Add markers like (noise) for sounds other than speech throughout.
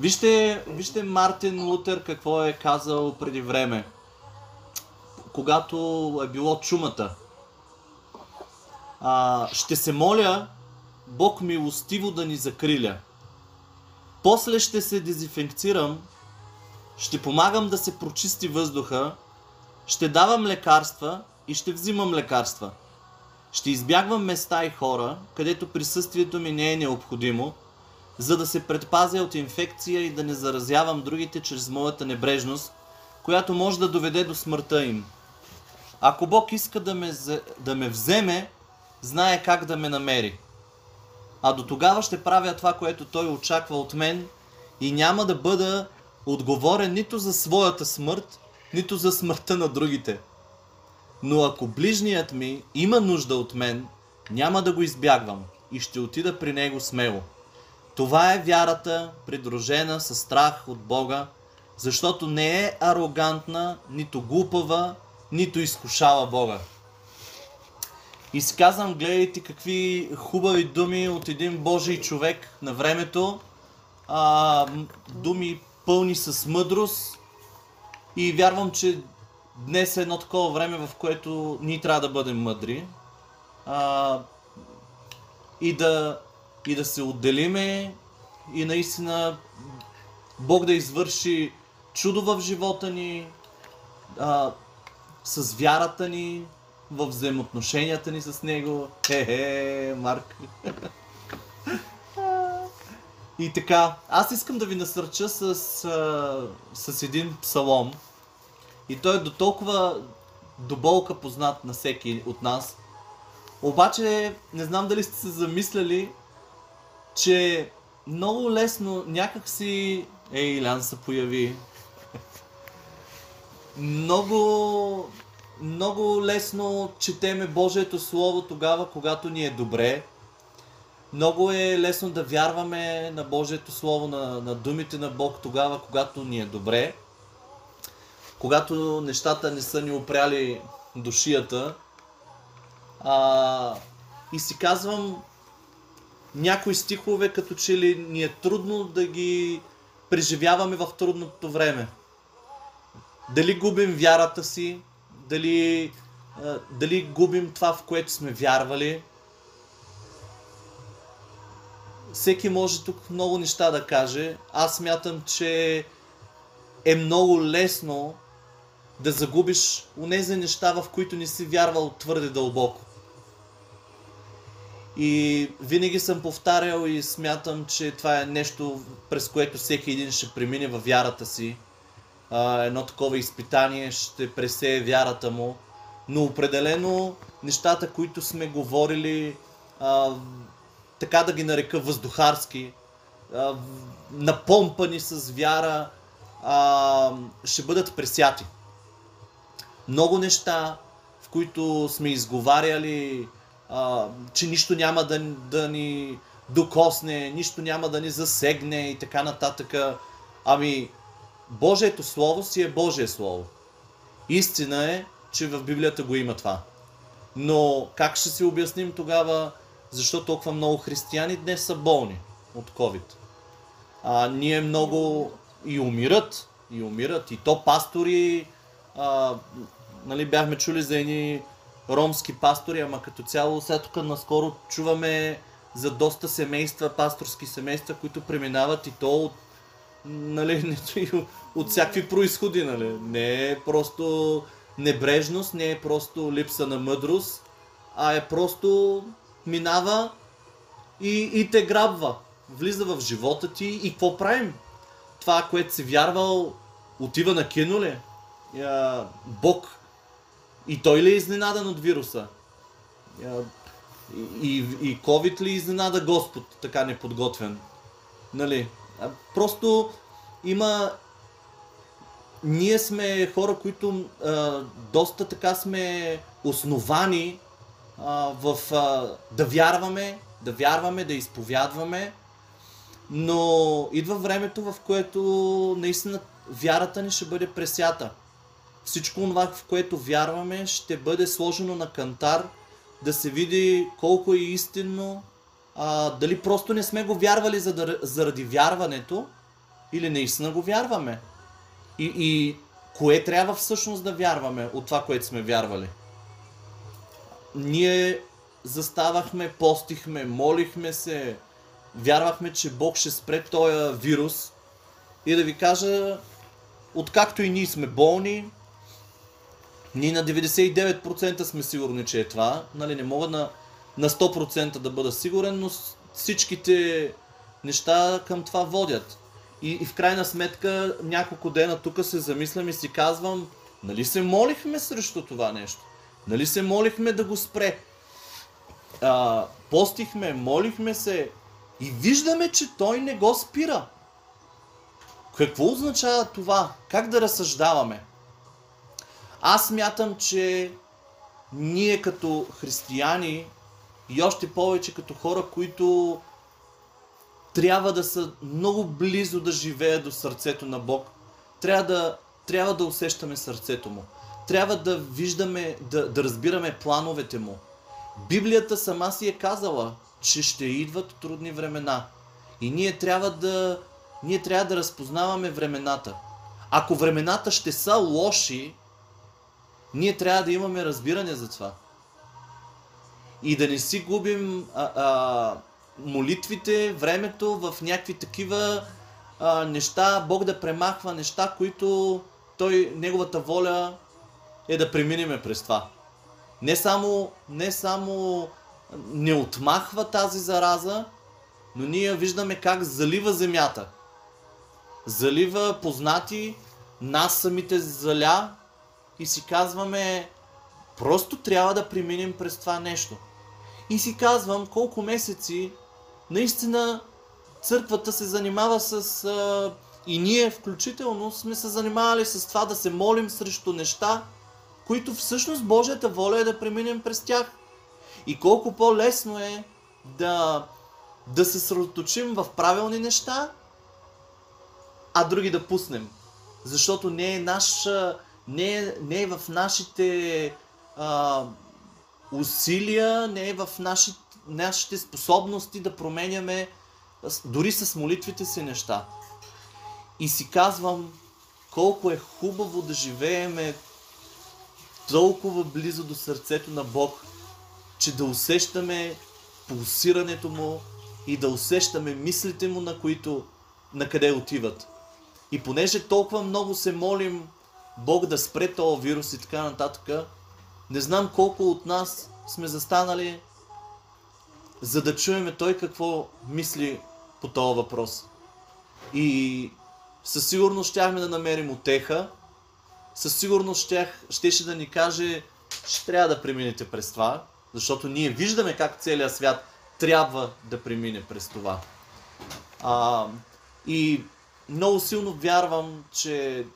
Вижте, вижте Мартин Лутер какво е казал преди време, когато е било чумата. А, ще се моля Бог милостиво да ни закриля. После ще се дезинфекцирам, ще помагам да се прочисти въздуха, ще давам лекарства и ще взимам лекарства. Ще избягвам места и хора, където присъствието ми не е необходимо, за да се предпазя от инфекция и да не заразявам другите чрез моята небрежност, която може да доведе до смъртта им. Ако Бог иска да ме, да ме вземе, знае как да ме намери. А до тогава ще правя това, което Той очаква от мен и няма да бъда отговорен нито за своята смърт, нито за смъртта на другите. Но ако ближният ми има нужда от мен, няма да го избягвам и ще отида при него смело. Това е вярата, придружена с страх от Бога, защото не е арогантна, нито глупава, нито изкушава Бога. И си казвам, гледайте какви хубави думи от един Божий човек на времето. А, думи пълни с мъдрост. И вярвам, че днес е едно такова време, в което ние трябва да бъдем мъдри. А, и, да, и да се отделиме и наистина Бог да извърши чудо в живота ни, а, с вярата ни, в взаимоотношенията ни с Него. Хе-хе, Марк. И така, аз искам да ви насърча с, а, с един псалом. И той е до толкова до болка познат на всеки от нас. Обаче, не знам дали сте се замисляли, че много лесно някак си... Ей, Илян се появи. много, много лесно четеме Божието Слово тогава, когато ни е добре. Много е лесно да вярваме на Божието Слово, на, на думите на Бог тогава, когато ни е добре. Когато нещата не са ни опряли душията. А, и си казвам, някои стихове като че ли ни е трудно да ги преживяваме в трудното време. Дали губим вярата си, дали, дали губим това, в което сме вярвали. Всеки може тук много неща да каже. Аз смятам, че е много лесно да загубиш унези неща, в които не си вярвал твърде дълбоко. И винаги съм повтарял и смятам, че това е нещо, през което всеки един ще премине във вярата си. Едно такова изпитание ще пресее вярата му. Но определено нещата, които сме говорили, така да ги нарека въздухарски, а, напомпани с вяра, ще бъдат пресяти. Много неща, в които сме изговаряли, че нищо няма да, да ни докосне, нищо няма да ни засегне и така нататък. Ами, Божието Слово си е Божие Слово. Истина е, че в Библията го има това. Но как ще си обясним тогава, защо толкова много християни днес са болни от COVID? А, ние много и умират, и умират, и то пастори, а, нали, бяхме чули за едни ромски пастори, ама като цяло сега тук наскоро чуваме за доста семейства, пасторски семейства, които преминават и то от, нали, (laughs) от всякакви происходи. Нали. Не е просто небрежност, не е просто липса на мъдрост, а е просто минава и, и те грабва. Влиза в живота ти и какво правим? Това, което си вярвал, отива на кино ли? Бог и той ли е изненадан от вируса? И, и, и COVID ли изненада Господ така неподготвен? Нали? Просто има... Ние сме хора, които а, доста така сме основани а, в а, да вярваме, да вярваме, да изповядваме, но идва времето, в което наистина вярата ни ще бъде пресята всичко това, в което вярваме, ще бъде сложено на кантар, да се види колко е истинно, а, дали просто не сме го вярвали заради вярването, или наистина го вярваме. И, и кое трябва всъщност да вярваме от това, което сме вярвали? Ние заставахме, постихме, молихме се, вярвахме, че Бог ще спре този вирус. И да ви кажа, откакто и ние сме болни, ние на 99% сме сигурни, че е това. Нали, не мога на, на 100% да бъда сигурен, но всичките неща към това водят. И, и в крайна сметка няколко дена тук се замислям и си казвам, нали се молихме срещу това нещо? Нали се молихме да го спре? А, постихме, молихме се и виждаме, че той не го спира. Какво означава това? Как да разсъждаваме? Аз мятам, че ние като християни и още повече като хора, които трябва да са много близо да живеят до сърцето на Бог, трябва да, трябва да усещаме сърцето Му. Трябва да виждаме, да, да разбираме плановете Му. Библията сама си е казала, че ще идват трудни времена. И ние трябва да, ние трябва да разпознаваме времената. Ако времената ще са лоши, ние трябва да имаме разбиране за това. И да не си губим а, а, молитвите, времето в някакви такива а, неща, Бог да премахва неща, които той, неговата воля е да преминеме през това. Не само, не само не отмахва тази зараза, но ние виждаме как залива земята. Залива познати, нас самите заля и си казваме, просто трябва да преминем през това нещо. И си казвам колко месеци наистина църквата се занимава с... А, и ние включително сме се занимавали с това да се молим срещу неща, които всъщност Божията воля е да преминем през тях. И колко по-лесно е да, да се съсредоточим в правилни неща, а други да пуснем. Защото не е, наш, не е, не е в нашите а, усилия, не е в нашите, нашите способности да променяме дори с молитвите си неща. И си казвам, колко е хубаво да живееме толкова близо до сърцето на Бог, че да усещаме пулсирането му и да усещаме мислите му, на които на къде отиват. И понеже толкова много се молим Бог да спре този вирус и така нататък, не знам колко от нас сме застанали за да чуеме той какво мисли по този въпрос. И със сигурност щяхме да намерим отеха, със сигурност щях, щеше да ни каже, ще трябва да преминете през това, защото ние виждаме как целият свят трябва да премине през това. А, и много силно вярвам, че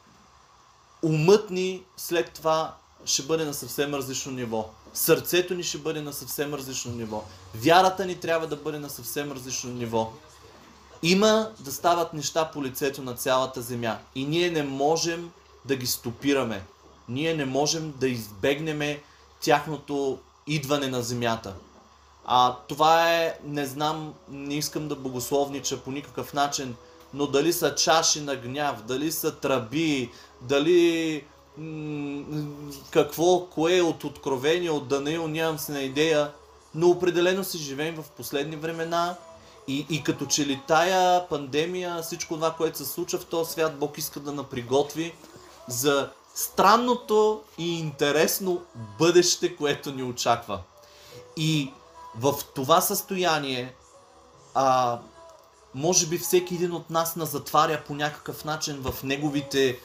умът ни след това ще бъде на съвсем различно ниво. Сърцето ни ще бъде на съвсем различно ниво. Вярата ни трябва да бъде на съвсем различно ниво. Има да стават неща по лицето на цялата земя. И ние не можем да ги стопираме. Ние не можем да избегнем тяхното идване на земята. А това е, не знам, не искам да богословнича по никакъв начин, но дали са чаши на гняв, дали са тръби, дали какво, кое е от откровение, от Данаил, нямам си на идея, но определено си живеем в последни времена и, и като че ли тая пандемия, всичко това, което се случва в този свят, Бог иска да наприготви за странното и интересно бъдеще, което ни очаква. И в това състояние, а, може би всеки един от нас на затваря по някакъв начин в неговите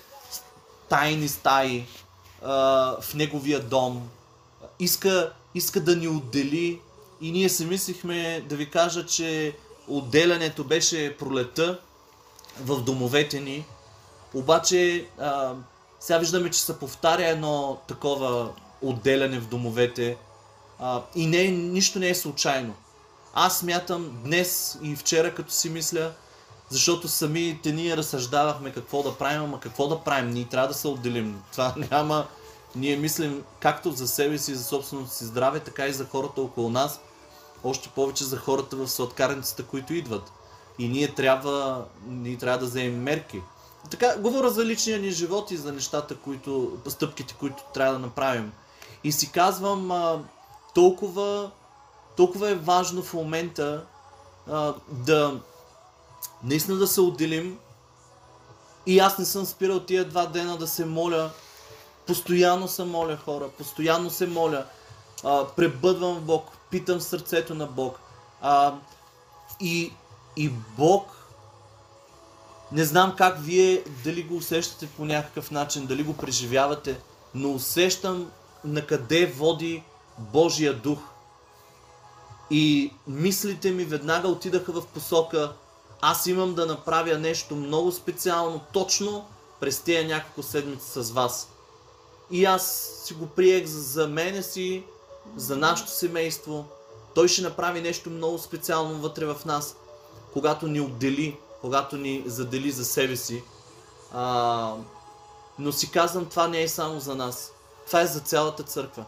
тайни стаи, в неговия дом. Иска, иска да ни отдели и ние си мислихме да ви кажа, че отделянето беше пролета в домовете ни. Обаче сега виждаме, че се повтаря едно такова отделяне в домовете и не, нищо не е случайно. Аз смятам днес и вчера, като си мисля, защото самите ние разсъждавахме какво да правим, ама какво да правим, ние трябва да се отделим. Това няма... Ние мислим както за себе си, за собственото си здраве, така и за хората около нас, още повече за хората в сладкарницата, които идват. И ние трябва, ние трябва да вземем мерки. Така, говоря за личния ни живот и за нещата, които, стъпките, които трябва да направим. И си казвам, а, толкова, толкова е важно в момента а, да наистина да се отделим. И аз не съм спирал тия два дена да се моля. Постоянно се моля хора, постоянно се моля. А, пребъдвам в Бог, питам сърцето на Бог. А, и, и Бог не знам как вие дали го усещате по някакъв начин, дали го преживявате, но усещам на къде води Божия дух. И мислите ми веднага отидаха в посока аз имам да направя нещо много специално, точно през тези няколко седмици с вас. И аз си го приех за, за мене си, за нашето семейство. Той ще направи нещо много специално вътре в нас, когато ни отдели когато ни задели за себе си. А, но си казвам, това не е само за нас. Това е за цялата църква.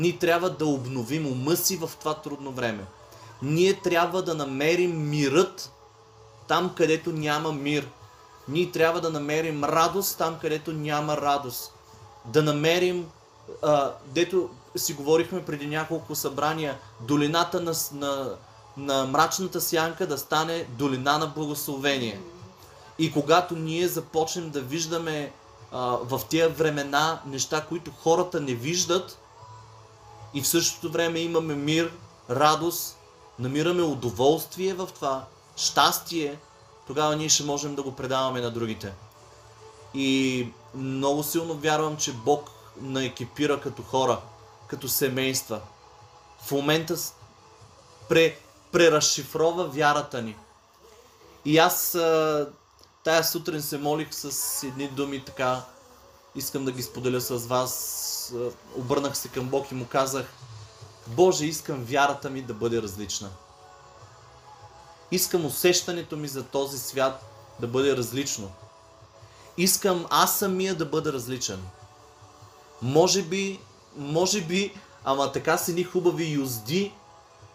Ние трябва да обновим ума си в това трудно време. Ние трябва да намерим мирът там, където няма мир. Ние трябва да намерим радост там, където няма радост. Да намерим, а, дето си говорихме преди няколко събрания, долината на, на, на мрачната сянка да стане долина на благословение. И когато ние започнем да виждаме а, в тия времена неща, които хората не виждат, и в същото време имаме мир, радост, намираме удоволствие в това, щастие, тогава ние ще можем да го предаваме на другите. И много силно вярвам, че Бог на екипира като хора, като семейства. В момента пре, преразшифрова вярата ни. И аз тая сутрин се молих с едни думи така, искам да ги споделя с вас. Обърнах се към Бог и му казах, Боже, искам вярата ми да бъде различна. Искам усещането ми за този свят да бъде различно. Искам аз самия да бъда различен. Може би, може би, ама така си ни хубави юзди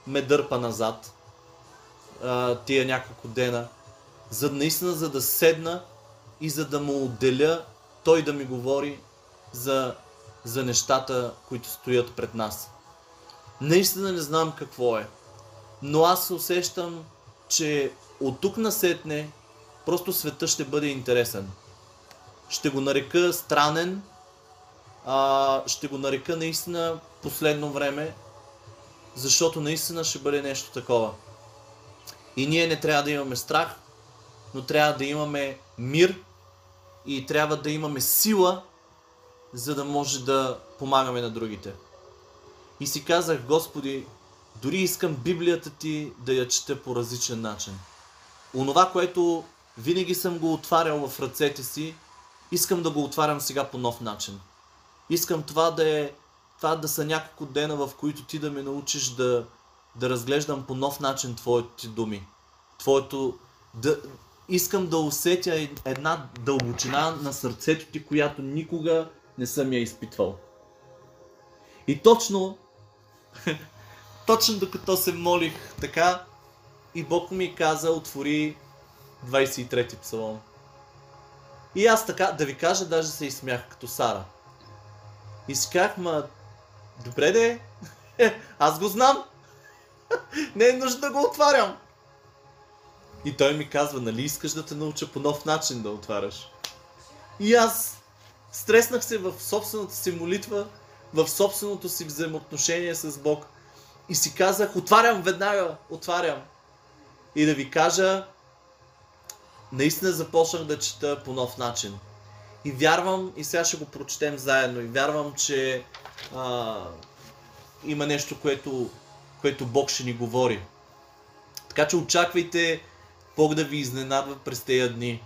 ме дърпа назад а, тия няколко дена, за наистина за да седна и за да му отделя той да ми говори за, за нещата, които стоят пред нас. Наистина не знам какво е, но аз се усещам, че от тук насетне просто света ще бъде интересен. Ще го нарека странен, а, ще го нарека наистина последно време, защото наистина ще бъде нещо такова. И ние не трябва да имаме страх, но трябва да имаме мир и трябва да имаме сила, за да може да помагаме на другите. И си казах, Господи, дори искам Библията ти да я чета по различен начин. Онова, което винаги съм го отварял в ръцете си, искам да го отварям сега по нов начин. Искам това да е това да са няколко дена, в които ти да ме научиш да, да разглеждам по нов начин твоите думи. Твоето... Да, искам да усетя една дълбочина на сърцето ти, която никога не съм я изпитвал. И точно, (laughs) точно докато се молих така, и Бог ми каза, отвори 23-ти псалом. И аз така, да ви кажа, даже се изсмях като Сара. И си ма Добре де, (laughs) аз го знам. (laughs) Не е нужда да го отварям. И той ми казва, нали искаш да те науча по нов начин да отваряш? И аз стреснах се в собствената си молитва, в собственото си взаимоотношение с Бог. И си казах, отварям веднага, отварям. И да ви кажа, наистина започнах да чета по нов начин. И вярвам, и сега ще го прочетем заедно, и вярвам, че а, има нещо, което, което Бог ще ни говори. Така че очаквайте Бог да ви изненадва през тези дни.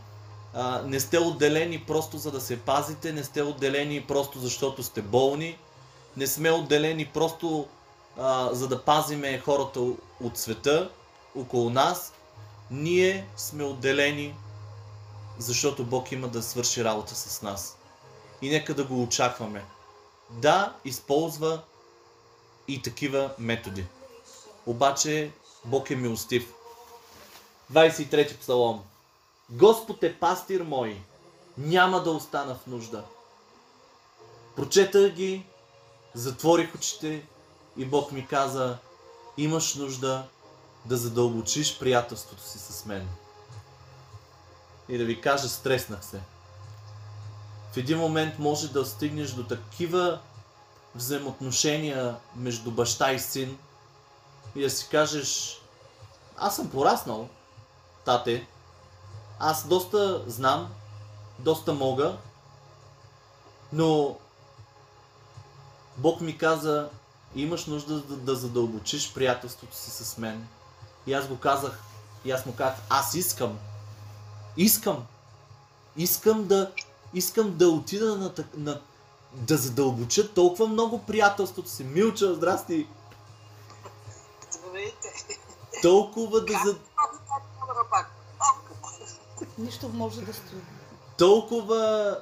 А, не сте отделени просто за да се пазите, не сте отделени просто защото сте болни, не сме отделени просто а, за да пазиме хората от света около нас. Ние сме отделени, защото Бог има да свърши работа с нас. И нека да го очакваме да използва и такива методи. Обаче Бог е милостив. 23 псалом. Господ е пастир мой, няма да остана в нужда. Прочетах ги, затворих очите и Бог ми каза, имаш нужда да задълбочиш приятелството си с мен. И да ви кажа, стреснах се. В един момент може да стигнеш до такива взаимоотношения между баща и син и да си кажеш, аз съм пораснал, тате, аз доста знам, доста мога, но Бог ми каза, имаш нужда да, да задълбочиш приятелството си с мен. И аз го казах, и аз му казах, аз искам. Искам. Искам да, искам да отида на, на, да задълбоча толкова много приятелството си. Милча, здрасти! Здравейте! Толкова да за... Нищо може да стои. Толкова,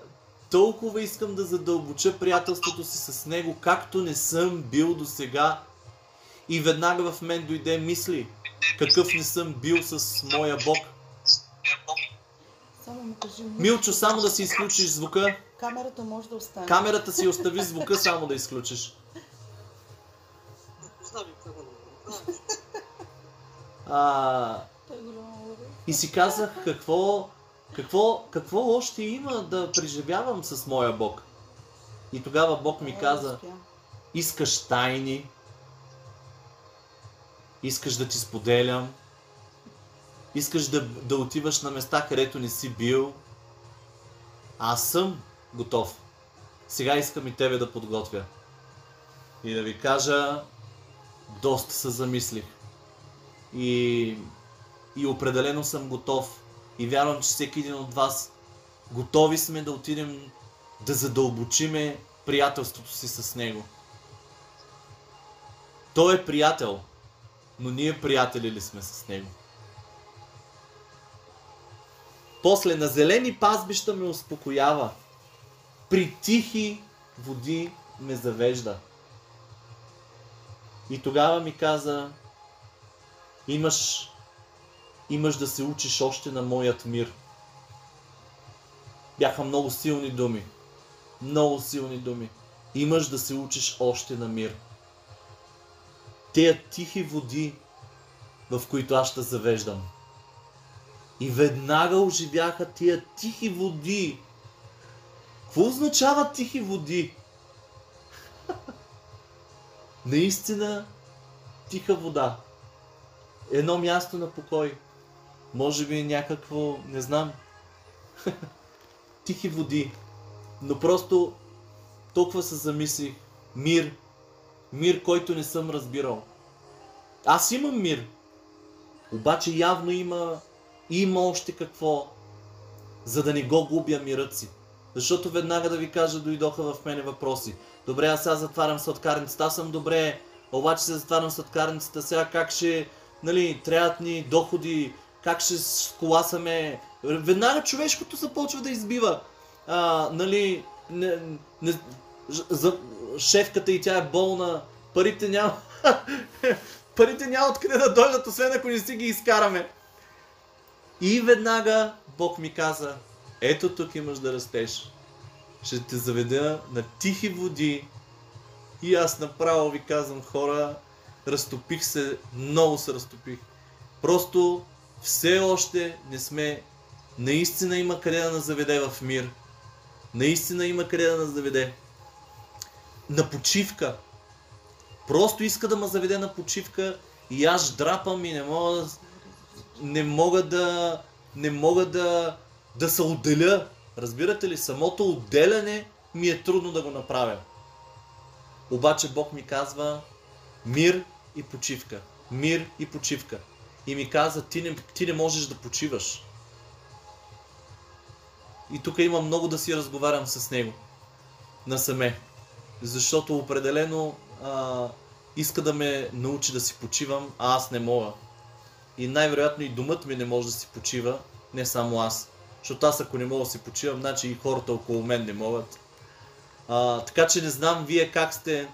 толкова искам да задълбоча приятелството си с него, както не съм бил до сега. И веднага в мен дойде мисли, какъв не съм бил с моя Бог. Само му кажи, Мил- Милчо, само да си изключиш звука. камерата може да остане. Камерата си остави звука, само да изключиш. А, Той е голямо. И си казах какво, какво, какво още има да преживявам с моя Бог. И тогава Бог ми каза, искаш тайни, искаш да ти споделям, искаш да, да отиваш на места, където не си бил. Аз съм готов. Сега искам и тебе да подготвя. И да ви кажа, доста се замислих. И, и определено съм готов. И вярвам, че всеки един от вас готови сме да отидем да задълбочиме приятелството си с него. Той е приятел, но ние приятели ли сме с него? После на зелени пазбища ме успокоява. При тихи води ме завежда. И тогава ми каза, имаш, имаш да се учиш още на моят мир. Бяха много силни думи. Много силни думи. Имаш да се учиш още на мир. Тея тихи води, в които аз ще завеждам. И веднага оживяха тия тихи води. Какво означава тихи води? (laughs) Наистина тиха вода. Едно място на покой. Може би някакво, не знам. (laughs) тихи води. Но просто толкова се замислих. Мир. Мир, който не съм разбирал. Аз имам мир. Обаче явно има, има още какво, за да не го губя мирът си. Защото веднага да ви кажа, дойдоха в мене въпроси. Добре, аз сега затварям сладкарницата, аз съм добре, обаче се затварям сладкарницата, сега как ще, нали, трябват ни доходи, как ще сколасаме. Веднага човешкото започва да избива. А, нали, не, не, за, шефката и тя е болна, парите няма, (laughs) парите няма откъде да дойдат, освен ако не си ги изкараме. И веднага Бог ми каза, ето тук имаш да растеш. Ще те заведа на тихи води. И аз направо ви казвам, хора, разтопих се, много се разтопих. Просто все още не сме, наистина има къде да нас заведе в мир. Наистина има къде да нас заведе. На почивка. Просто иска да ме заведе на почивка и аз драпам и не мога да, не мога да, не мога да, да се отделя. Разбирате ли, самото отделяне ми е трудно да го направя. Обаче Бог ми казва мир и почивка. Мир и почивка. И ми каза, ти не, ти не можеш да почиваш. И тук има много да си разговарям с него. Насаме. Защото определено а, иска да ме научи да си почивам, а аз не мога. И най-вероятно и думът ми не може да си почива, не само аз. Защото аз ако не мога да си почивам, значи и хората около мен не могат. А, така че не знам вие как сте,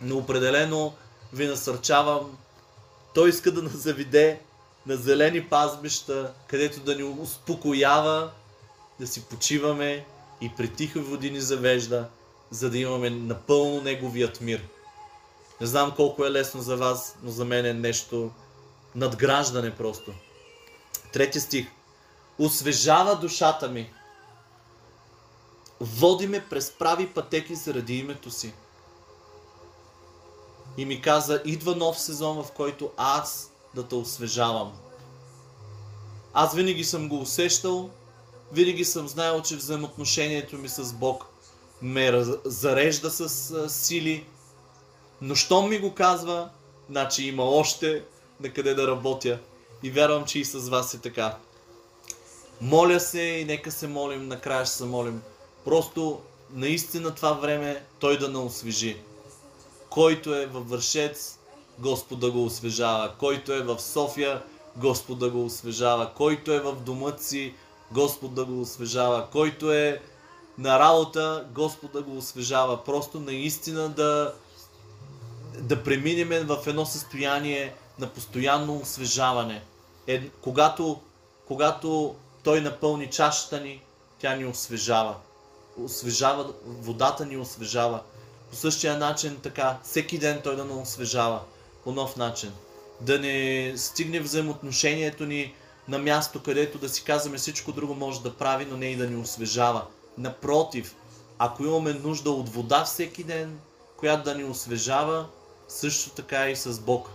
но определено ви насърчавам. Той иска да нас заведе на зелени пазбища, където да ни успокоява, да си почиваме и при тихи води ни завежда, за да имаме напълно Неговият мир. Не знам колко е лесно за вас, но за мен е нещо надграждане просто. Трети стих. Освежава душата ми. Води ме през прави пътеки заради името си. И ми каза, идва нов сезон, в който аз да те освежавам. Аз винаги съм го усещал, винаги съм знаел, че взаимоотношението ми с Бог ме зарежда с а, сили, но щом ми го казва, значи има още на къде да работя. И вярвам, че и с вас е така. Моля се и нека се молим, накрая ще се молим. Просто наистина това време той да не освежи. Който е във Вършец, Господ да го освежава. Който е в София, Господ да го освежава. Който е в домът си, Господ да го освежава. Който е на работа, Господ да го освежава. Просто наистина да, да преминем в едно състояние на постоянно освежаване. Е, когато, когато Той напълни чашата ни, тя ни освежава. Освежава, водата ни освежава. По същия начин, така, всеки ден Той да ни освежава по нов начин. Да не стигне взаимоотношението ни на място, където да си казваме всичко друго може да прави, но не и да ни освежава. Напротив, ако имаме нужда от вода всеки ден, която да ни освежава, също така и с Бог.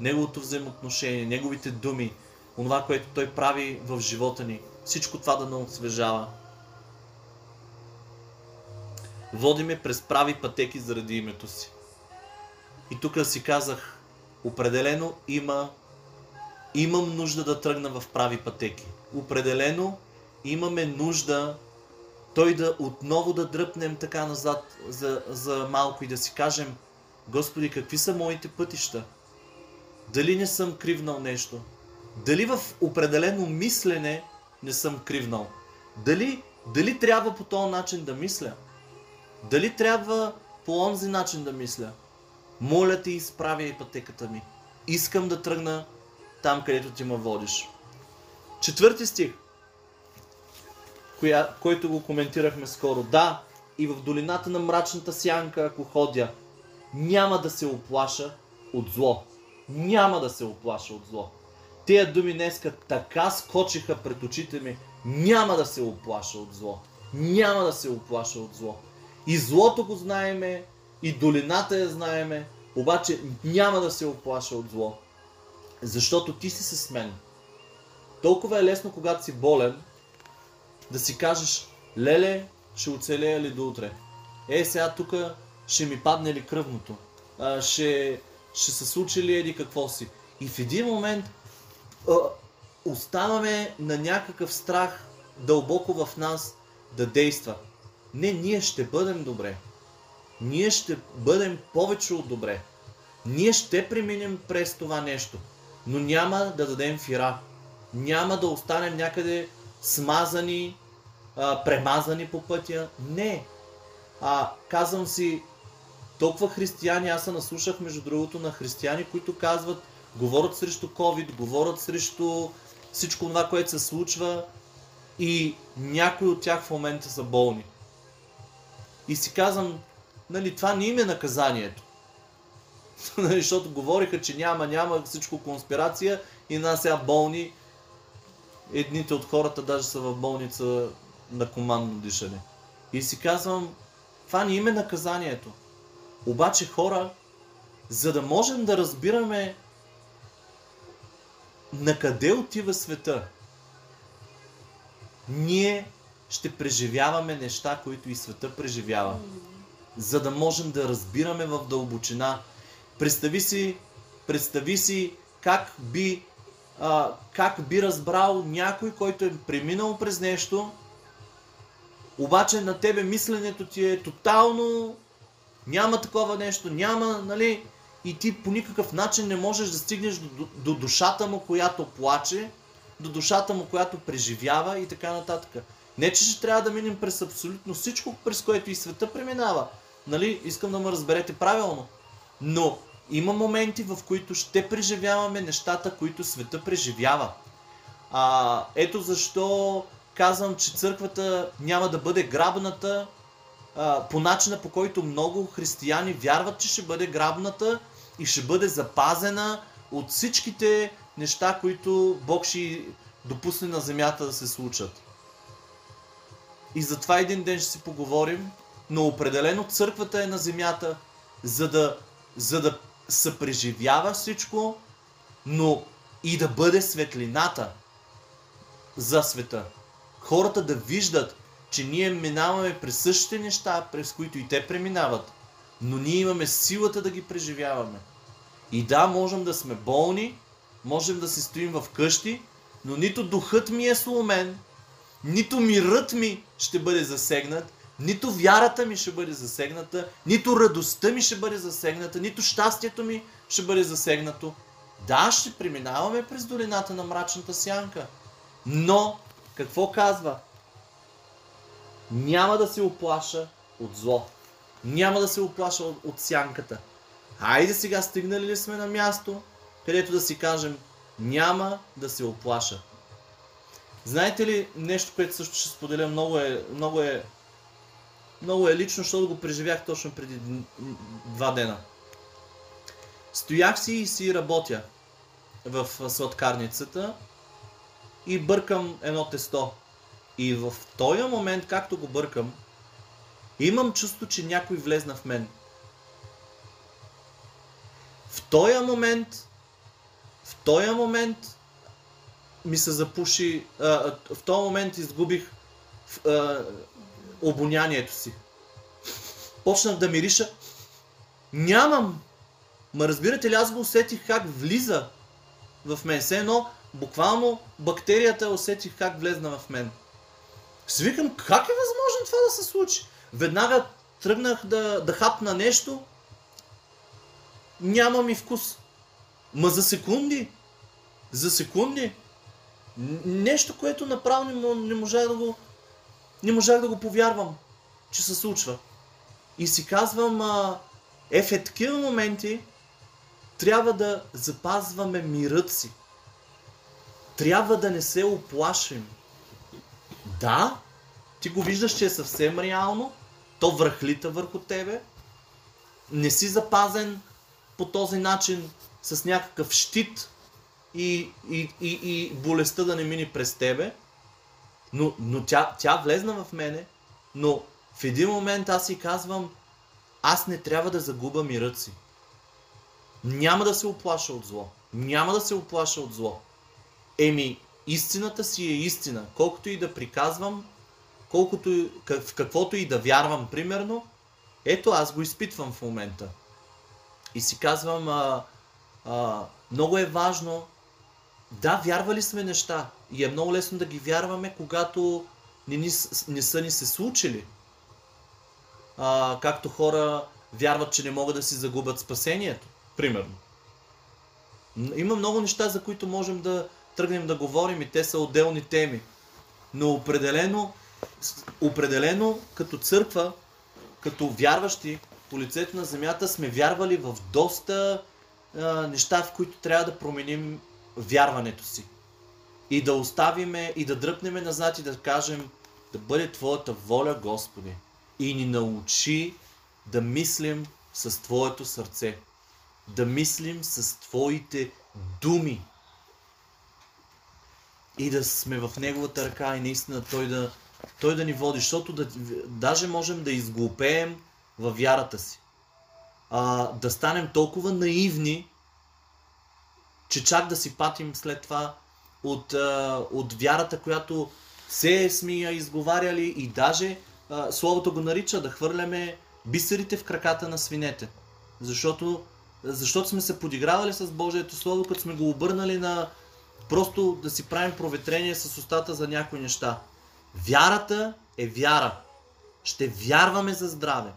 Неговото взаимоотношение, Неговите думи, онова, което Той прави в живота ни, всичко това да ни освежава. Води ме през прави пътеки заради името си. И тук си казах, определено има, имам нужда да тръгна в прави пътеки. Определено имаме нужда той да отново да дръпнем така назад за, за малко и да си кажем, Господи, какви са моите пътища? Дали не съм кривнал нещо? Дали в определено мислене не съм кривнал? Дали, дали трябва по този начин да мисля? Дали трябва по онзи начин да мисля? Моля ти, изправяй пътеката ми. Искам да тръгна там, където ти ме водиш. Четвърти стих, коя, който го коментирахме скоро. Да, и в долината на мрачната сянка, ако ходя, няма да се оплаша от зло. Няма да се оплаша от зло. Тия думи днеска така скочиха пред очите ми. Няма да се оплаша от зло. Няма да се оплаша от зло. И злото го знаеме, и долината я знаеме, обаче няма да се оплаша от зло. Защото ти си с мен. Толкова е лесно, когато си болен, да си кажеш, леле, ще оцелея ли до утре? Е, сега тук ще ми падне ли кръвното? А, ще, ще се случи ли еди какво си? И в един момент а, оставаме на някакъв страх дълбоко в нас да действа. Не, ние ще бъдем добре. Ние ще бъдем повече от добре. Ние ще преминем през това нещо, но няма да дадем фира. Няма да останем някъде смазани, а, премазани по пътя. Не. А, казвам си, толкова християни, аз се наслушах между другото на християни, които казват, говорят срещу COVID, говорят срещу всичко това, което се случва и някои от тях в момента са болни. И си казвам, нали, това не им е наказанието. (laughs) Нали, Защото говориха, че няма, няма всичко конспирация и нас сега болни. Едните от хората даже са в болница на командно дишане. И си казвам, това не им е наказанието. Обаче хора, за да можем да разбираме на къде отива света, ние ще преживяваме неща, които и света преживява. За да можем да разбираме в дълбочина. Представи си, представи си как би, а, как би разбрал някой, който е преминал през нещо, обаче на тебе мисленето ти е тотално няма такова нещо, няма, нали, и ти по никакъв начин не можеш да стигнеш до, до, душата му, която плаче, до душата му, която преживява и така нататък. Не, че ще трябва да минем през абсолютно всичко, през което и света преминава. Нали, искам да ме разберете правилно. Но Има моменти, в които ще преживяваме нещата, които света преживява. А, ето защо казвам, че църквата няма да бъде грабната а, по начина по който много християни вярват, че ще бъде грабната и ще бъде запазена от всичките неща, които Бог ще допусне на земята да се случат. И затова един ден ще си поговорим, но определено църквата е на земята, за да, за да съпреживява всичко, но и да бъде светлината за света. Хората да виждат, че ние минаваме през същите неща, през които и те преминават, но ние имаме силата да ги преживяваме. И да, можем да сме болни, можем да си стоим в къщи, но нито духът ми е сломен, нито мирът ми ще бъде засегнат, нито вярата ми ще бъде засегната, нито радостта ми ще бъде засегната, нито щастието ми ще бъде засегнато. Да, ще преминаваме през долината на мрачната сянка. Но, какво казва? Няма да се оплаша от зло. Няма да се оплаша от, от сянката. Хайде сега стигнали ли сме на място, където да си кажем, няма да се оплаша. Знаете ли нещо, което също ще споделя, много е, много е, много е лично, защото го преживях точно преди два дена. Стоях си и си работя в сладкарницата и бъркам едно тесто. И в този момент, както го бъркам, имам чувство, че някой влезна в мен. В този момент, в този момент ми се запуши, а, в този момент изгубих а, обонянието си. Почнах да мириша. Нямам. Ма разбирате ли, аз го усетих как влиза в мен. Все едно, буквално бактерията усетих как влезна в мен. Свикам, как е възможно това да се случи? Веднага тръгнах да, да хапна нещо, няма ми вкус. Ма за секунди, за секунди, нещо, което направо не, не можах да го, не можах да го повярвам, че се случва. И си казвам, а, е в е такива моменти трябва да запазваме мирът си. Трябва да не се оплашим. Да, ти го виждаш, че е съвсем реално, то връхлита върху тебе, не си запазен по този начин с някакъв щит и, и, и, и болестта да не мине през тебе, но, но тя, тя влезна в мене, но в един момент аз си казвам, аз не трябва да загуба мирът си. Няма да се оплаша от зло. Няма да се оплаша от зло. Еми, истината си е истина. Колкото и да приказвам, колкото в каквото и да вярвам, примерно, ето аз го изпитвам в момента. И си казвам, а, а, много е важно, да, вярвали сме неща. И е много лесно да ги вярваме, когато не, ни, не са ни се случили. А, както хора вярват, че не могат да си загубят спасението, примерно. Има много неща, за които можем да тръгнем да говорим и те са отделни теми. Но определено, определено като църква, като вярващи по лицето на земята сме вярвали в доста а, неща, в които трябва да променим вярването си. И да оставиме и да дръпнеме назад и да кажем да бъде Твоята воля, Господи. И ни научи да мислим с Твоето сърце. Да мислим с Твоите думи. И да сме в Неговата ръка и наистина Той да, той да ни води, защото да, даже можем да изглупеем във вярата си. А, да станем толкова наивни, че чак да си патим след това от, от вярата, която се сме я изговаряли и даже Словото го нарича да хвърляме бисерите в краката на свинете. Защото, защото сме се подигравали с Божието Слово, като сме го обърнали на просто да си правим проветрение с устата за някои неща. Вярата е вяра. Ще вярваме за здраве.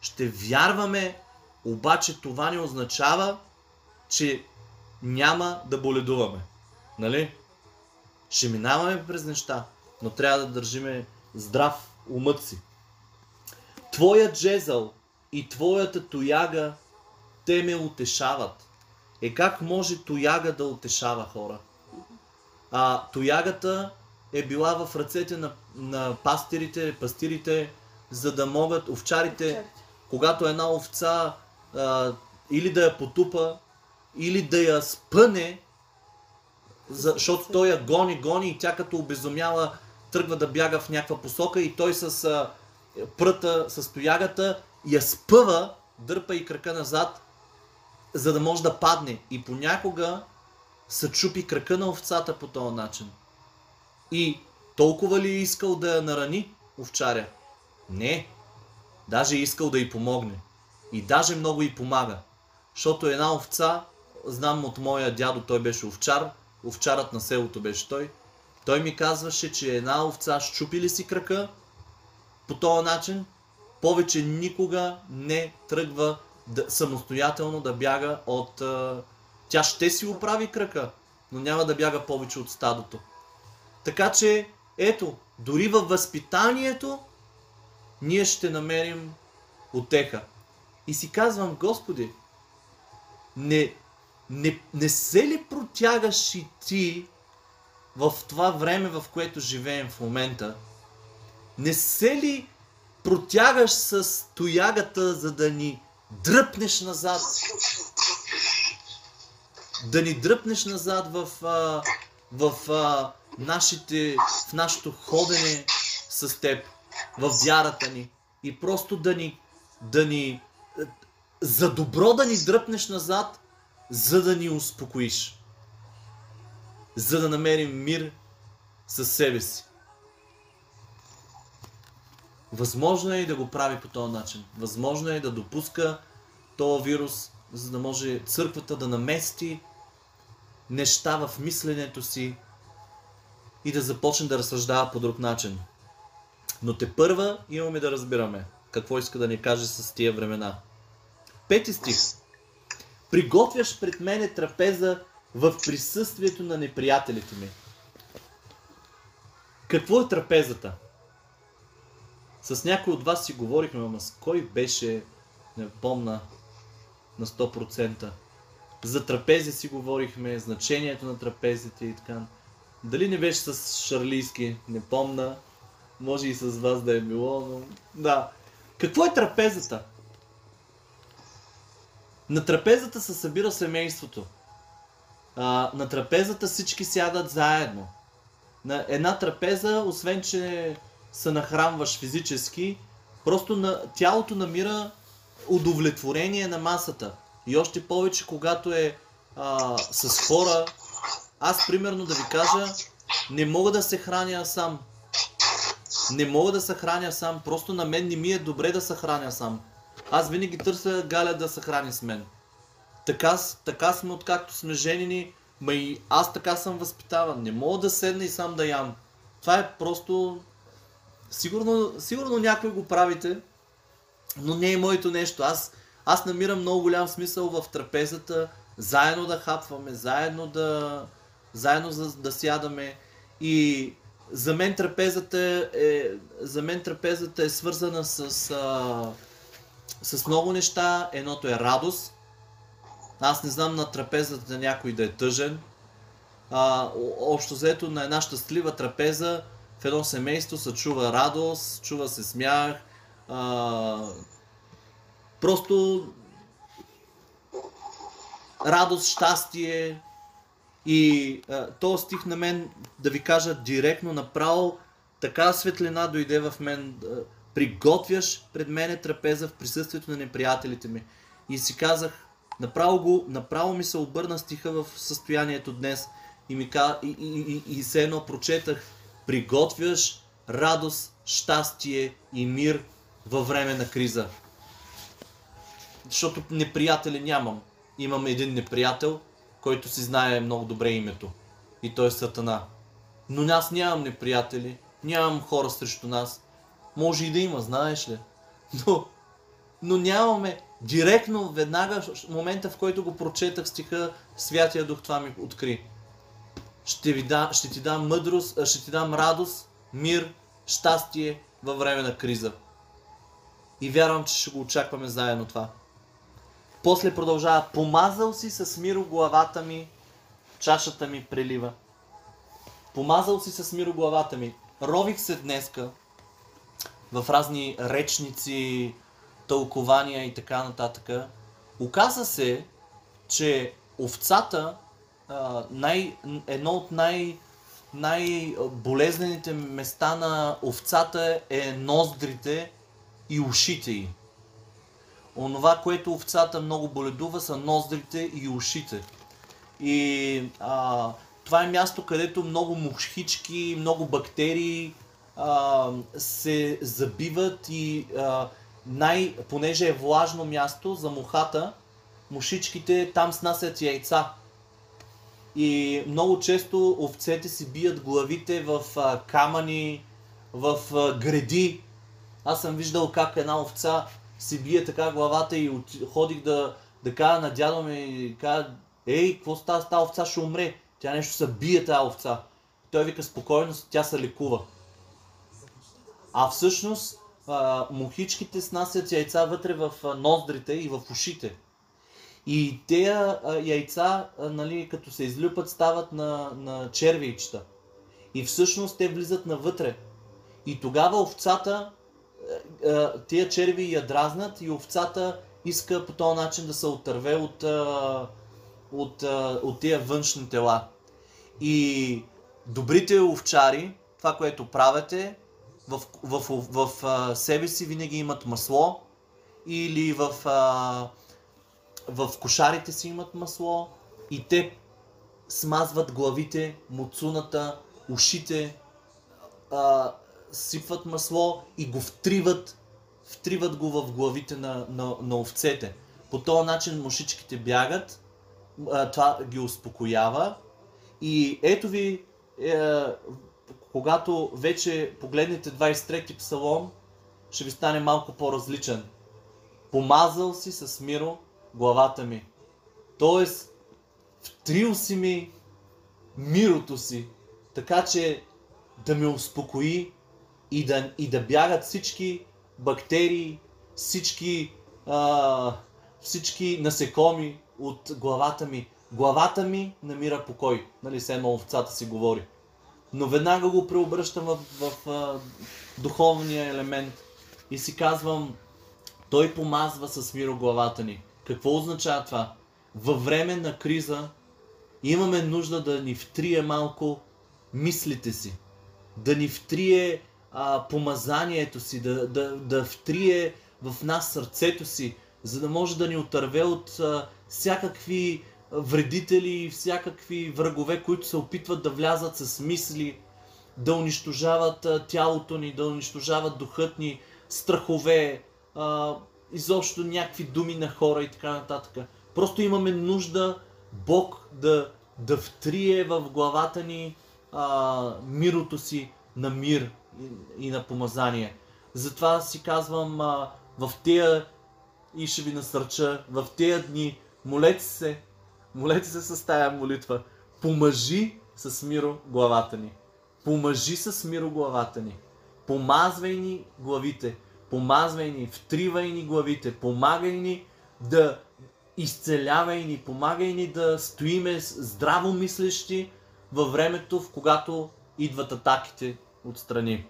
Ще вярваме, обаче това не означава, че няма да боледуваме. Нали? Ще минаваме през неща, но трябва да държиме здрав умът си. Твоят жезъл и твоята тояга те ме утешават. Е как може тояга да утешава хора? А тоягата е била в ръцете на, на пастирите, пастирите, за да могат овчарите, когато една овца а, или да я потупа, или да я спъне, за- защото той я гони, гони и тя като обезумяла тръгва да бяга в някаква посока и той с а, пръта, с тоягата я спъва, дърпа и крака назад, за да може да падне. И понякога се чупи крака на овцата по този начин. И толкова ли е искал да я нарани овчаря? Не. Даже е искал да й помогне. И даже много й помага. Защото една овца, знам от моя дядо, той беше овчар, овчарът на селото беше той, той ми казваше, че една овца щупи ли си крака по този начин, повече никога не тръгва да, самостоятелно да бяга от... Тя ще си оправи крака, но няма да бяга повече от стадото. Така че, ето, дори във възпитанието, ние ще намерим отеха. И си казвам, Господи, не, не, не се ли протягаш и ти в това време, в което живеем в момента? Не се ли протягаш с тоягата, за да ни дръпнеш назад? Да ни дръпнеш назад в, а, в, нашите, в нашето ходене с теб, в вярата ни. И просто да ни, да ни, за добро да ни дръпнеш назад, за да ни успокоиш. За да намерим мир със себе си. Възможно е и да го прави по този начин. Възможно е да допуска този вирус, за да може църквата да намести неща в мисленето си и да започне да разсъждава по друг начин. Но те първа имаме да разбираме какво иска да ни каже с тия времена. Пети стих. Приготвяш пред мене трапеза в присъствието на неприятелите ми. Какво е трапезата? С някой от вас си говорихме, ама с кой беше, не помна на 100%. За трапези си говорихме, значението на трапезите и така. Дали не беше с Шарлийски, не помна. Може и с вас да е било, но... Да. Какво е трапезата? На трапезата се събира семейството. А, на трапезата всички сядат заедно. На една трапеза, освен че се нахранваш физически, просто на, тялото намира удовлетворение на масата. И още повече, когато е а, с хора. Аз, примерно, да ви кажа, не мога да се храня сам. Не мога да се храня сам. Просто на мен не ми е добре да се храня сам. Аз винаги търся Галя да се храни с мен. Така, така сме откакто сме женени, ма и аз така съм възпитаван. Не мога да седна и сам да ям. Това е просто... Сигурно, сигурно някой го правите, но не е моето нещо. Аз, аз намирам много голям смисъл в трапезата, заедно да хапваме, заедно да, заедно за, да сядаме. И за мен трапезата е, за мен трапезата е свързана с, а, с много неща. Едното е радост. Аз не знам на трапезата някой да е тъжен. А, общо взето на една щастлива трапеза в едно семейство се чува радост, чува се смях. А, просто радост, щастие. И а, този стих на мен, да ви кажа директно, направо, така светлина дойде в мен. А, приготвяш пред мене трапеза в присъствието на неприятелите ми. И си казах, направо, го, направо ми се обърна стиха в състоянието днес. И, ми, и, и, и, и все едно прочетах, приготвяш радост, щастие и мир във време на криза. Защото неприятели нямам. Имам един неприятел, който си знае много добре името. И той е Сатана. Но аз нямам неприятели, нямам хора срещу нас. Може и да има, знаеш ли. Но, но нямаме. Директно, веднага, в момента в който го прочетах стиха, Святия Дух това ми откри. Ще, ви да, ще ти дам мъдрост, ще ти дам радост, мир, щастие във време на криза. И вярвам, че ще го очакваме заедно това. После продължава. Помазал си с миро главата ми, чашата ми прелива. Помазал си с миро главата ми. Рових се днеска в разни речници, тълкования и така нататък. Оказа се, че овцата, най, едно от най, най-болезнените места на овцата е ноздрите и ушите й. Онова, което овцата много боледува, са ноздрите и ушите. И а, това е място, където много мушхички, много бактерии а, се забиват и а, най, понеже е влажно място за мухата, мушичките там снасят яйца. И много често овцете си бият главите в а, камъни, в а, греди. Аз съм виждал как една овца си бие така главата и от... ходих да, да кажа на дядо ми и кажа, ей, какво става с тази овца, ще умре. Тя нещо се бие тази овца. Той вика спокойно, тя се лекува. А всъщност а, мухичките снасят яйца вътре в ноздрите и в ушите. И те яйца, нали, като се излюпат, стават на, на червейчета. И всъщност те влизат навътре. И тогава овцата, тия черви я дразнат и овцата иска по този начин да се отърве от, от, а, от тия външни тела. И добрите овчари, това, което правите, в, в, в, в, в себе си винаги имат масло или в, в кошарите си имат масло и те смазват главите, муцуната, ушите, а, сипват масло и го втриват, втриват го в главите на, на, на овцете. По този начин мушичките бягат, а, това ги успокоява и ето ви е, когато вече погледнете 23-ти псалом, ще ви стане малко по-различен. Помазал си с миро главата ми. Тоест, втрил си ми мирото си, така че да ме успокои и да, и да бягат всички бактерии, всички, а, всички насекоми от главата ми. Главата ми намира покой. Нали, все едно овцата си говори но веднага го преобръщам в, в, в духовния елемент и си казвам, той помазва с миро главата ни. Какво означава това? Във време на криза имаме нужда да ни втрие малко мислите си, да ни втрие а, помазанието си, да, да, да втрие в нас сърцето си, за да може да ни отърве от а, всякакви вредители всякакви врагове, които се опитват да влязат с мисли, да унищожават тялото ни, да унищожават духът ни, страхове, изобщо някакви думи на хора и така нататък. Просто имаме нужда Бог да, да втрие в главата ни а, мирото си на мир и, и на помазание. Затова си казвам а, в тея и ще ви насърча, в тея дни молете се, Молете се с тая молитва. Помажи с миро главата ни. Помажи с миро главата ни. Помазвай ни главите. Помазвай ни, втривай ни главите. Помагай ни да изцелявай ни. Помагай ни да стоиме здраво мислещи във времето, в когато идват атаките отстрани.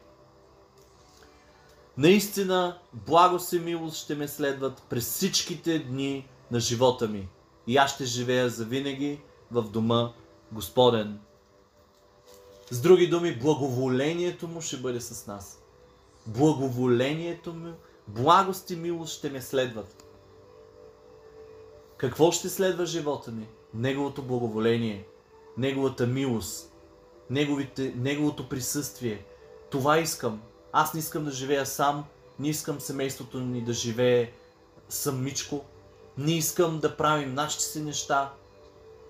Наистина, благост и милост ще ме следват през всичките дни на живота ми и аз ще живея завинаги в дома Господен. С други думи, благоволението му ще бъде с нас. Благоволението му, благост и милост ще ме следват. Какво ще следва живота ми? Неговото благоволение, Неговата милост, неговите, Неговото присъствие. Това искам. Аз не искам да живея сам, не искам семейството ни да живее самичко, не искам да правим нашите си неща.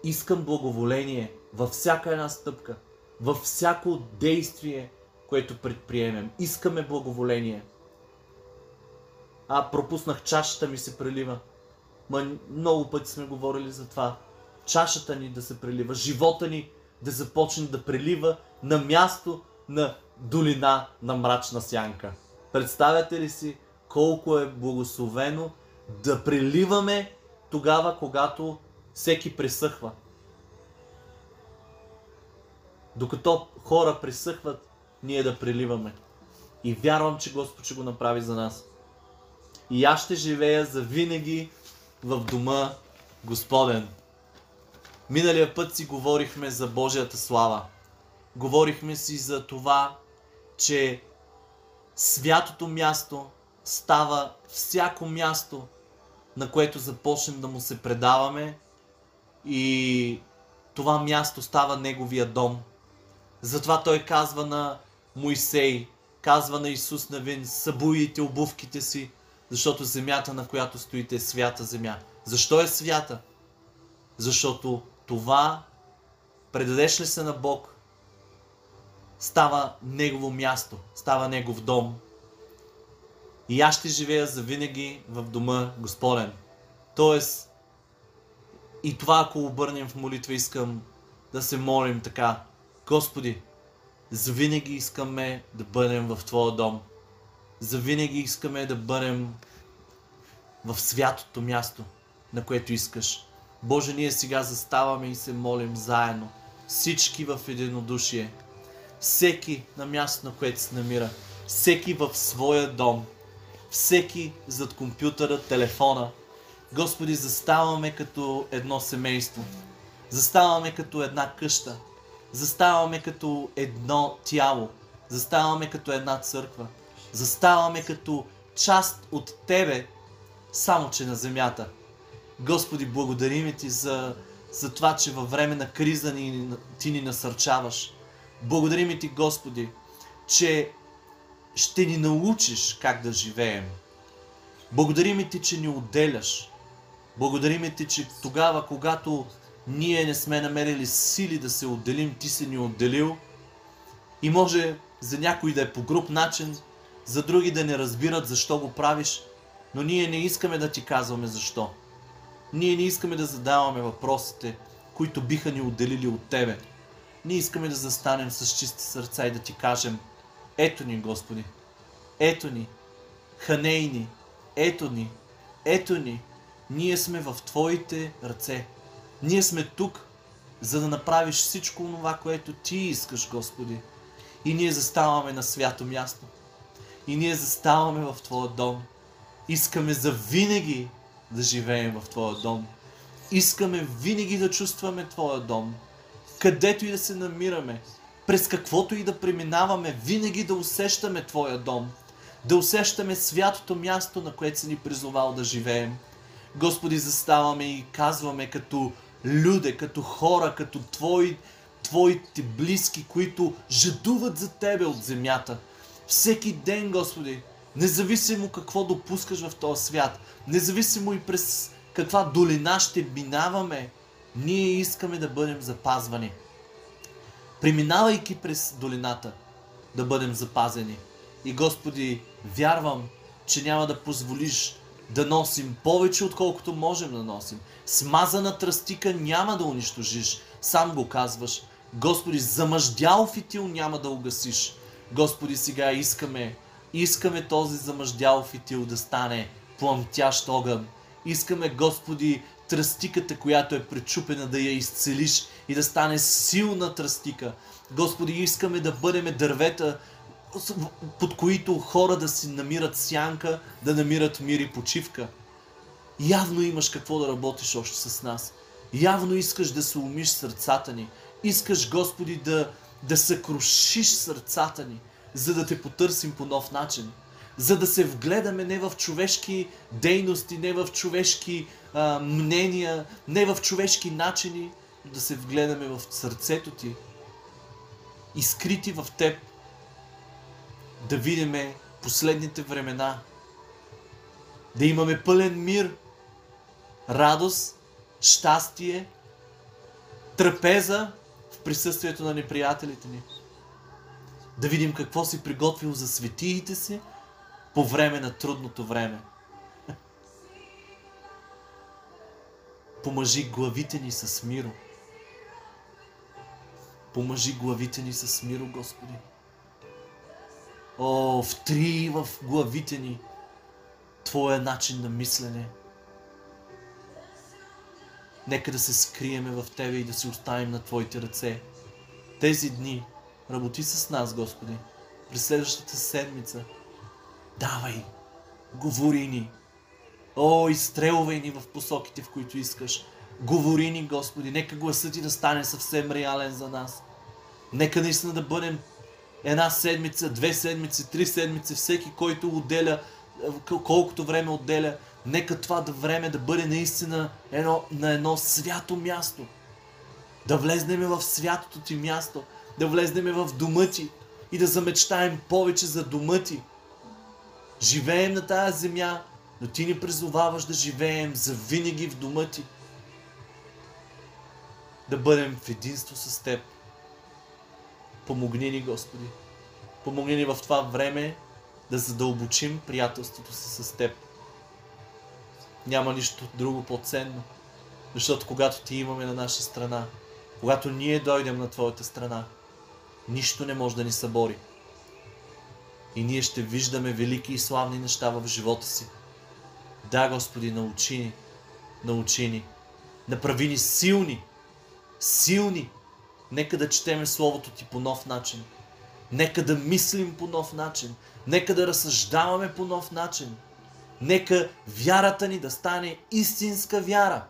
Искам благоволение във всяка една стъпка, във всяко действие, което предприемем. Искаме благоволение. А, пропуснах, чашата ми се прелива. Ма много пъти сме говорили за това. Чашата ни да се прелива, живота ни да започне да прелива на място на долина на мрачна сянка. Представяте ли си колко е благословено да преливаме тогава, когато всеки пресъхва. Докато хора пресъхват, ние да преливаме. И вярвам, че Господ ще го направи за нас. И аз ще живея за винаги в дома Господен. Миналия път си говорихме за Божията слава. Говорихме си за това, че святото място става всяко място, на което започнем да му се предаваме и това място става неговия дом. Затова той казва на Моисей, казва на Исус Навин, събуйте обувките си, защото земята, на която стоите, е свята земя. Защо е свята? Защото това, предадеш ли се на Бог, става Негово място, става Негов дом. И аз ще живея завинаги в дома Господен. Тоест, и това ако обърнем в молитва, искам да се молим така. Господи, завинаги искаме да бъдем в Твоя дом. Завинаги искаме да бъдем в святото място, на което искаш. Боже, ние сега заставаме и се молим заедно. Всички в единодушие. Всеки на място, на което се намира. Всеки в своя дом. Всеки зад компютъра, телефона. Господи, заставаме като едно семейство. Заставаме като една къща. Заставаме като едно тяло. Заставаме като една църква. Заставаме като част от Тебе, само че на земята. Господи, благодарим Ти за, за това, че във време на криза ни, Ти ни насърчаваш. Благодарим Ти, Господи, че ще ни научиш как да живеем. Благодарим Ти, че ни отделяш. Благодарим Ти, че тогава, когато ние не сме намерили сили да се отделим, Ти си ни отделил. И може за някой да е по груп начин, за други да не разбират защо го правиш, но ние не искаме да ти казваме защо. Ние не искаме да задаваме въпросите, които биха ни отделили от Тебе. Ние искаме да застанем с чисти сърца и да Ти кажем, ето ни, Господи, ето ни, ханей ни, ето ни, ето ни, ние сме в Твоите ръце. Ние сме тук, за да направиш всичко това, което Ти искаш, Господи. И ние заставаме на свято място. И ние заставаме в Твоя дом. Искаме за винаги да живеем в Твоя дом. Искаме винаги да чувстваме Твоя дом. Където и да се намираме, през каквото и да преминаваме, винаги да усещаме Твоя дом. Да усещаме святото място, на което си ни призовал да живеем. Господи, заставаме и казваме като люде, като хора, като Твои, Твоите близки, които жадуват за Тебе от земята. Всеки ден, Господи, независимо какво допускаш в този свят, независимо и през каква долина ще минаваме, ние искаме да бъдем запазвани. Преминавайки през долината, да бъдем запазени. И Господи, вярвам, че няма да позволиш да носим повече, отколкото можем да носим. Смазана тръстика няма да унищожиш, сам го казваш. Господи, замъждял фитил няма да угасиш. Господи, сега искаме, искаме този замъждял фитил да стане пламтящ огън. Искаме, Господи, тръстиката, която е пречупена, да я изцелиш и да стане силна тръстика. Господи, искаме да бъдем дървета, под които хора да си намират сянка, да намират мир и почивка. Явно имаш какво да работиш още с нас. Явно искаш да се умиш сърцата ни. Искаш, Господи, да, да съкрушиш сърцата ни, за да те потърсим по нов начин. За да се вгледаме не в човешки дейности, не в човешки а, мнения, не в човешки начини, но да се вгледаме в сърцето ти, изкрити в теб, да видиме последните времена, да имаме пълен мир, радост, щастие, трапеза в присъствието на неприятелите ни. Да видим какво си приготвил за светиите си по време на трудното време. Помажи главите ни с миро. Помажи главите ни с миро, Господи. О, втри в главите ни Твоя начин на мислене. Нека да се скриеме в Тебе и да се оставим на Твоите ръце. Тези дни работи с нас, Господи, през следващата седмица. Давай, говори ни. О, изстрелвай ни в посоките, в които искаш. Говори ни, Господи, нека гласът ти да стане съвсем реален за нас. Нека наистина да бъдем една седмица, две седмици, три седмици, всеки, който отделя, колкото време отделя, нека това да време да бъде наистина едно, на едно свято място. Да влезнем в святото ти място, да влезнем в дома ти и да замечтаем повече за дома ти. Живеем на тая земя, но ти ни призоваваш да живеем за винаги в дома ти. Да бъдем в единство с теб. Помогни ни, Господи. Помогни ни в това време да задълбочим приятелството си с Теб. Няма нищо друго по-ценно. Защото когато Ти имаме на наша страна, когато ние дойдем на Твоята страна, нищо не може да ни събори. И ние ще виждаме велики и славни неща в живота си. Да, Господи, научи ни, научи ни. Направи ни силни, силни, Нека да четеме Словото Ти по нов начин. Нека да мислим по нов начин. Нека да разсъждаваме по нов начин. Нека вярата ни да стане истинска вяра.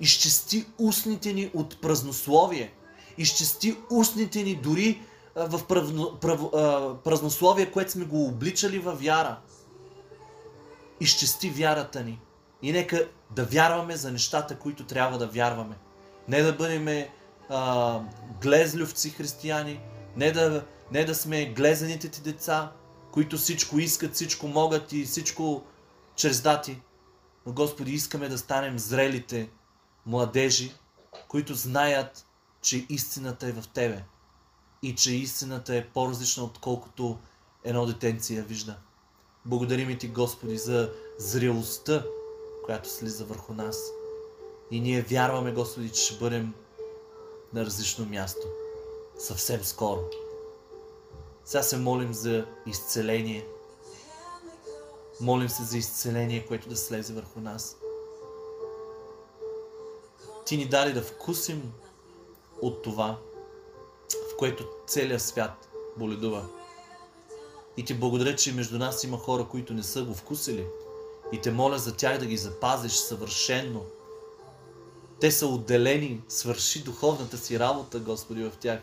Изчисти устните ни от празнословие. Изчисти устните ни дори в правно, прав, празнословие, което сме го обличали във вяра. Изчисти вярата ни. И нека да вярваме за нещата, които трябва да вярваме. Не да бъдем глезлювци християни, не да, не да сме глезените ти деца, които всичко искат, всичко могат и всичко чрез дати. Но Господи, искаме да станем зрелите младежи, които знаят, че истината е в Тебе и че истината е по-различна, отколкото едно детенце я вижда. Благодарим Ти, Господи, за зрелостта, която слиза върху нас. И ние вярваме, Господи, че ще бъдем на различно място. Съвсем скоро. Сега се молим за изцеление. Молим се за изцеление, което да слезе върху нас. Ти ни даде да вкусим от това, което целият свят боледува. И ти благодаря, че между нас има хора, които не са го вкусили. И те моля за тях да ги запазиш съвършенно – те са отделени, свърши духовната си работа, Господи, в тях.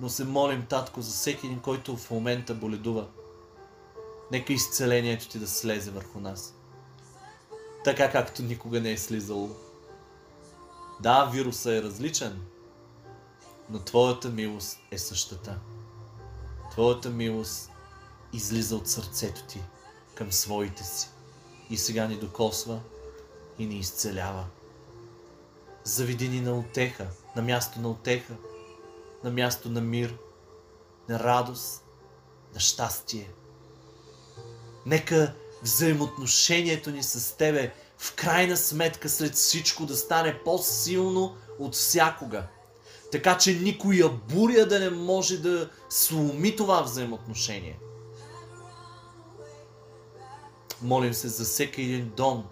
Но се молим, Татко, за всеки един, който в момента боледува. Нека изцелението Ти да слезе върху нас. Така както никога не е слизало. Да, вируса е различен, но Твоята милост е същата. Твоята милост излиза от сърцето Ти към своите си и сега ни докосва и ни изцелява. Завиди ни на отеха, на място на отеха, на място на мир, на радост, на щастие. Нека взаимоотношението ни с Тебе в крайна сметка след всичко да стане по-силно от всякога. Така че никоя буря да не може да сломи това взаимоотношение. Молим се за всеки един дом,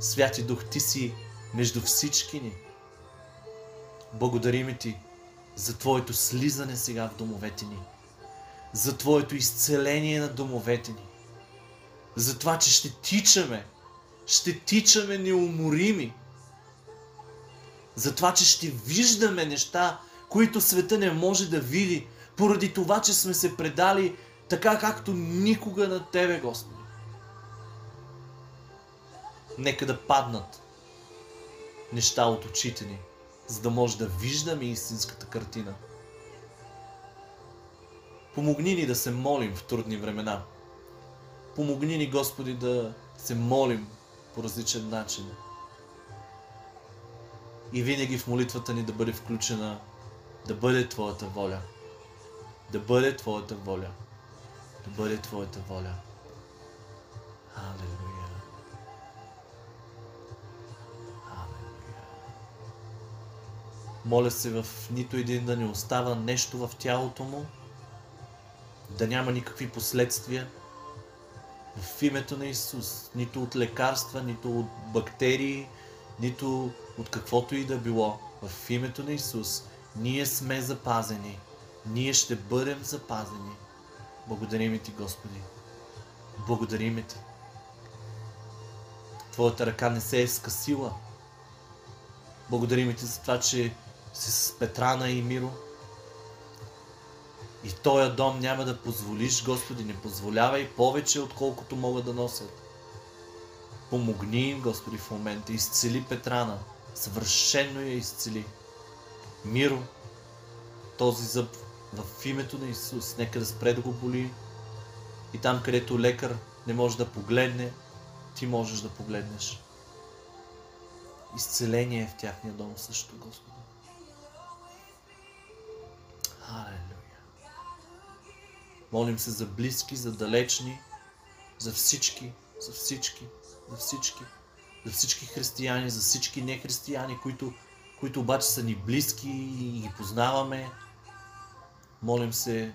Святи Дух, Ти си между всички ни. Благодарим Ти за Твоето слизане сега в домовете ни. За Твоето изцеление на домовете ни. За това, че ще тичаме. Ще тичаме неуморими. За това, че ще виждаме неща, които света не може да види, поради това, че сме се предали така, както никога на Тебе, Господи. Нека да паднат неща от очите ни, за да може да виждаме истинската картина. Помогни ни да се молим в трудни времена. Помогни ни, Господи, да се молим по различен начин. И винаги в молитвата ни да бъде включена да бъде Твоята воля. Да бъде Твоята воля. Да бъде Твоята воля. Алелуя. Моля се в нито един да не остава нещо в тялото му, да няма никакви последствия, В името на Исус. Нито от лекарства, нито от бактерии, нито от каквото и да било. В името на Исус. Ние сме запазени. Ние ще бъдем запазени. Благодарим ти, Господи. Благодарим ти. Твоята ръка не се е скъсила. Благодарим ти за това, че си с Петрана и Миро. И този дом няма да позволиш, Господи, не позволявай повече, отколкото могат да носят. Помогни им, Господи, в момента. Изцели Петрана. Съвършено я изцели. Миро, този зъб в името на Исус. Нека да спре да го боли. И там, където лекар не може да погледне, ти можеш да погледнеш. Изцеление е в тяхния дом също, Господи. Халелуя. Молим се за близки, за далечни, за всички, за всички, за всички, за всички християни, за всички нехристияни, които, които обаче са ни близки и ги познаваме. Молим се,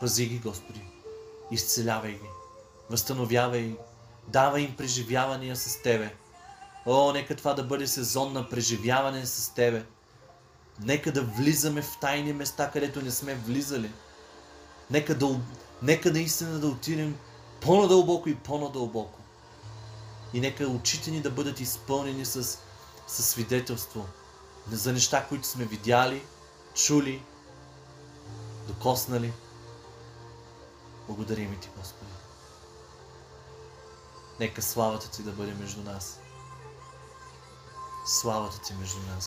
пази ги, Господи, изцелявай ги, възстановявай давай им преживявания с Тебе. О, нека това да бъде сезон на преживяване с Тебе. Нека да влизаме в тайни места, където не сме влизали. Нека да, нека наистина да отидем по-надълбоко и по-надълбоко. И нека очите ни да бъдат изпълнени с, с свидетелство за неща, които сме видяли, чули, докоснали. Благодарим ти, Господи. Нека славата ти да бъде между нас. Славата ти между нас.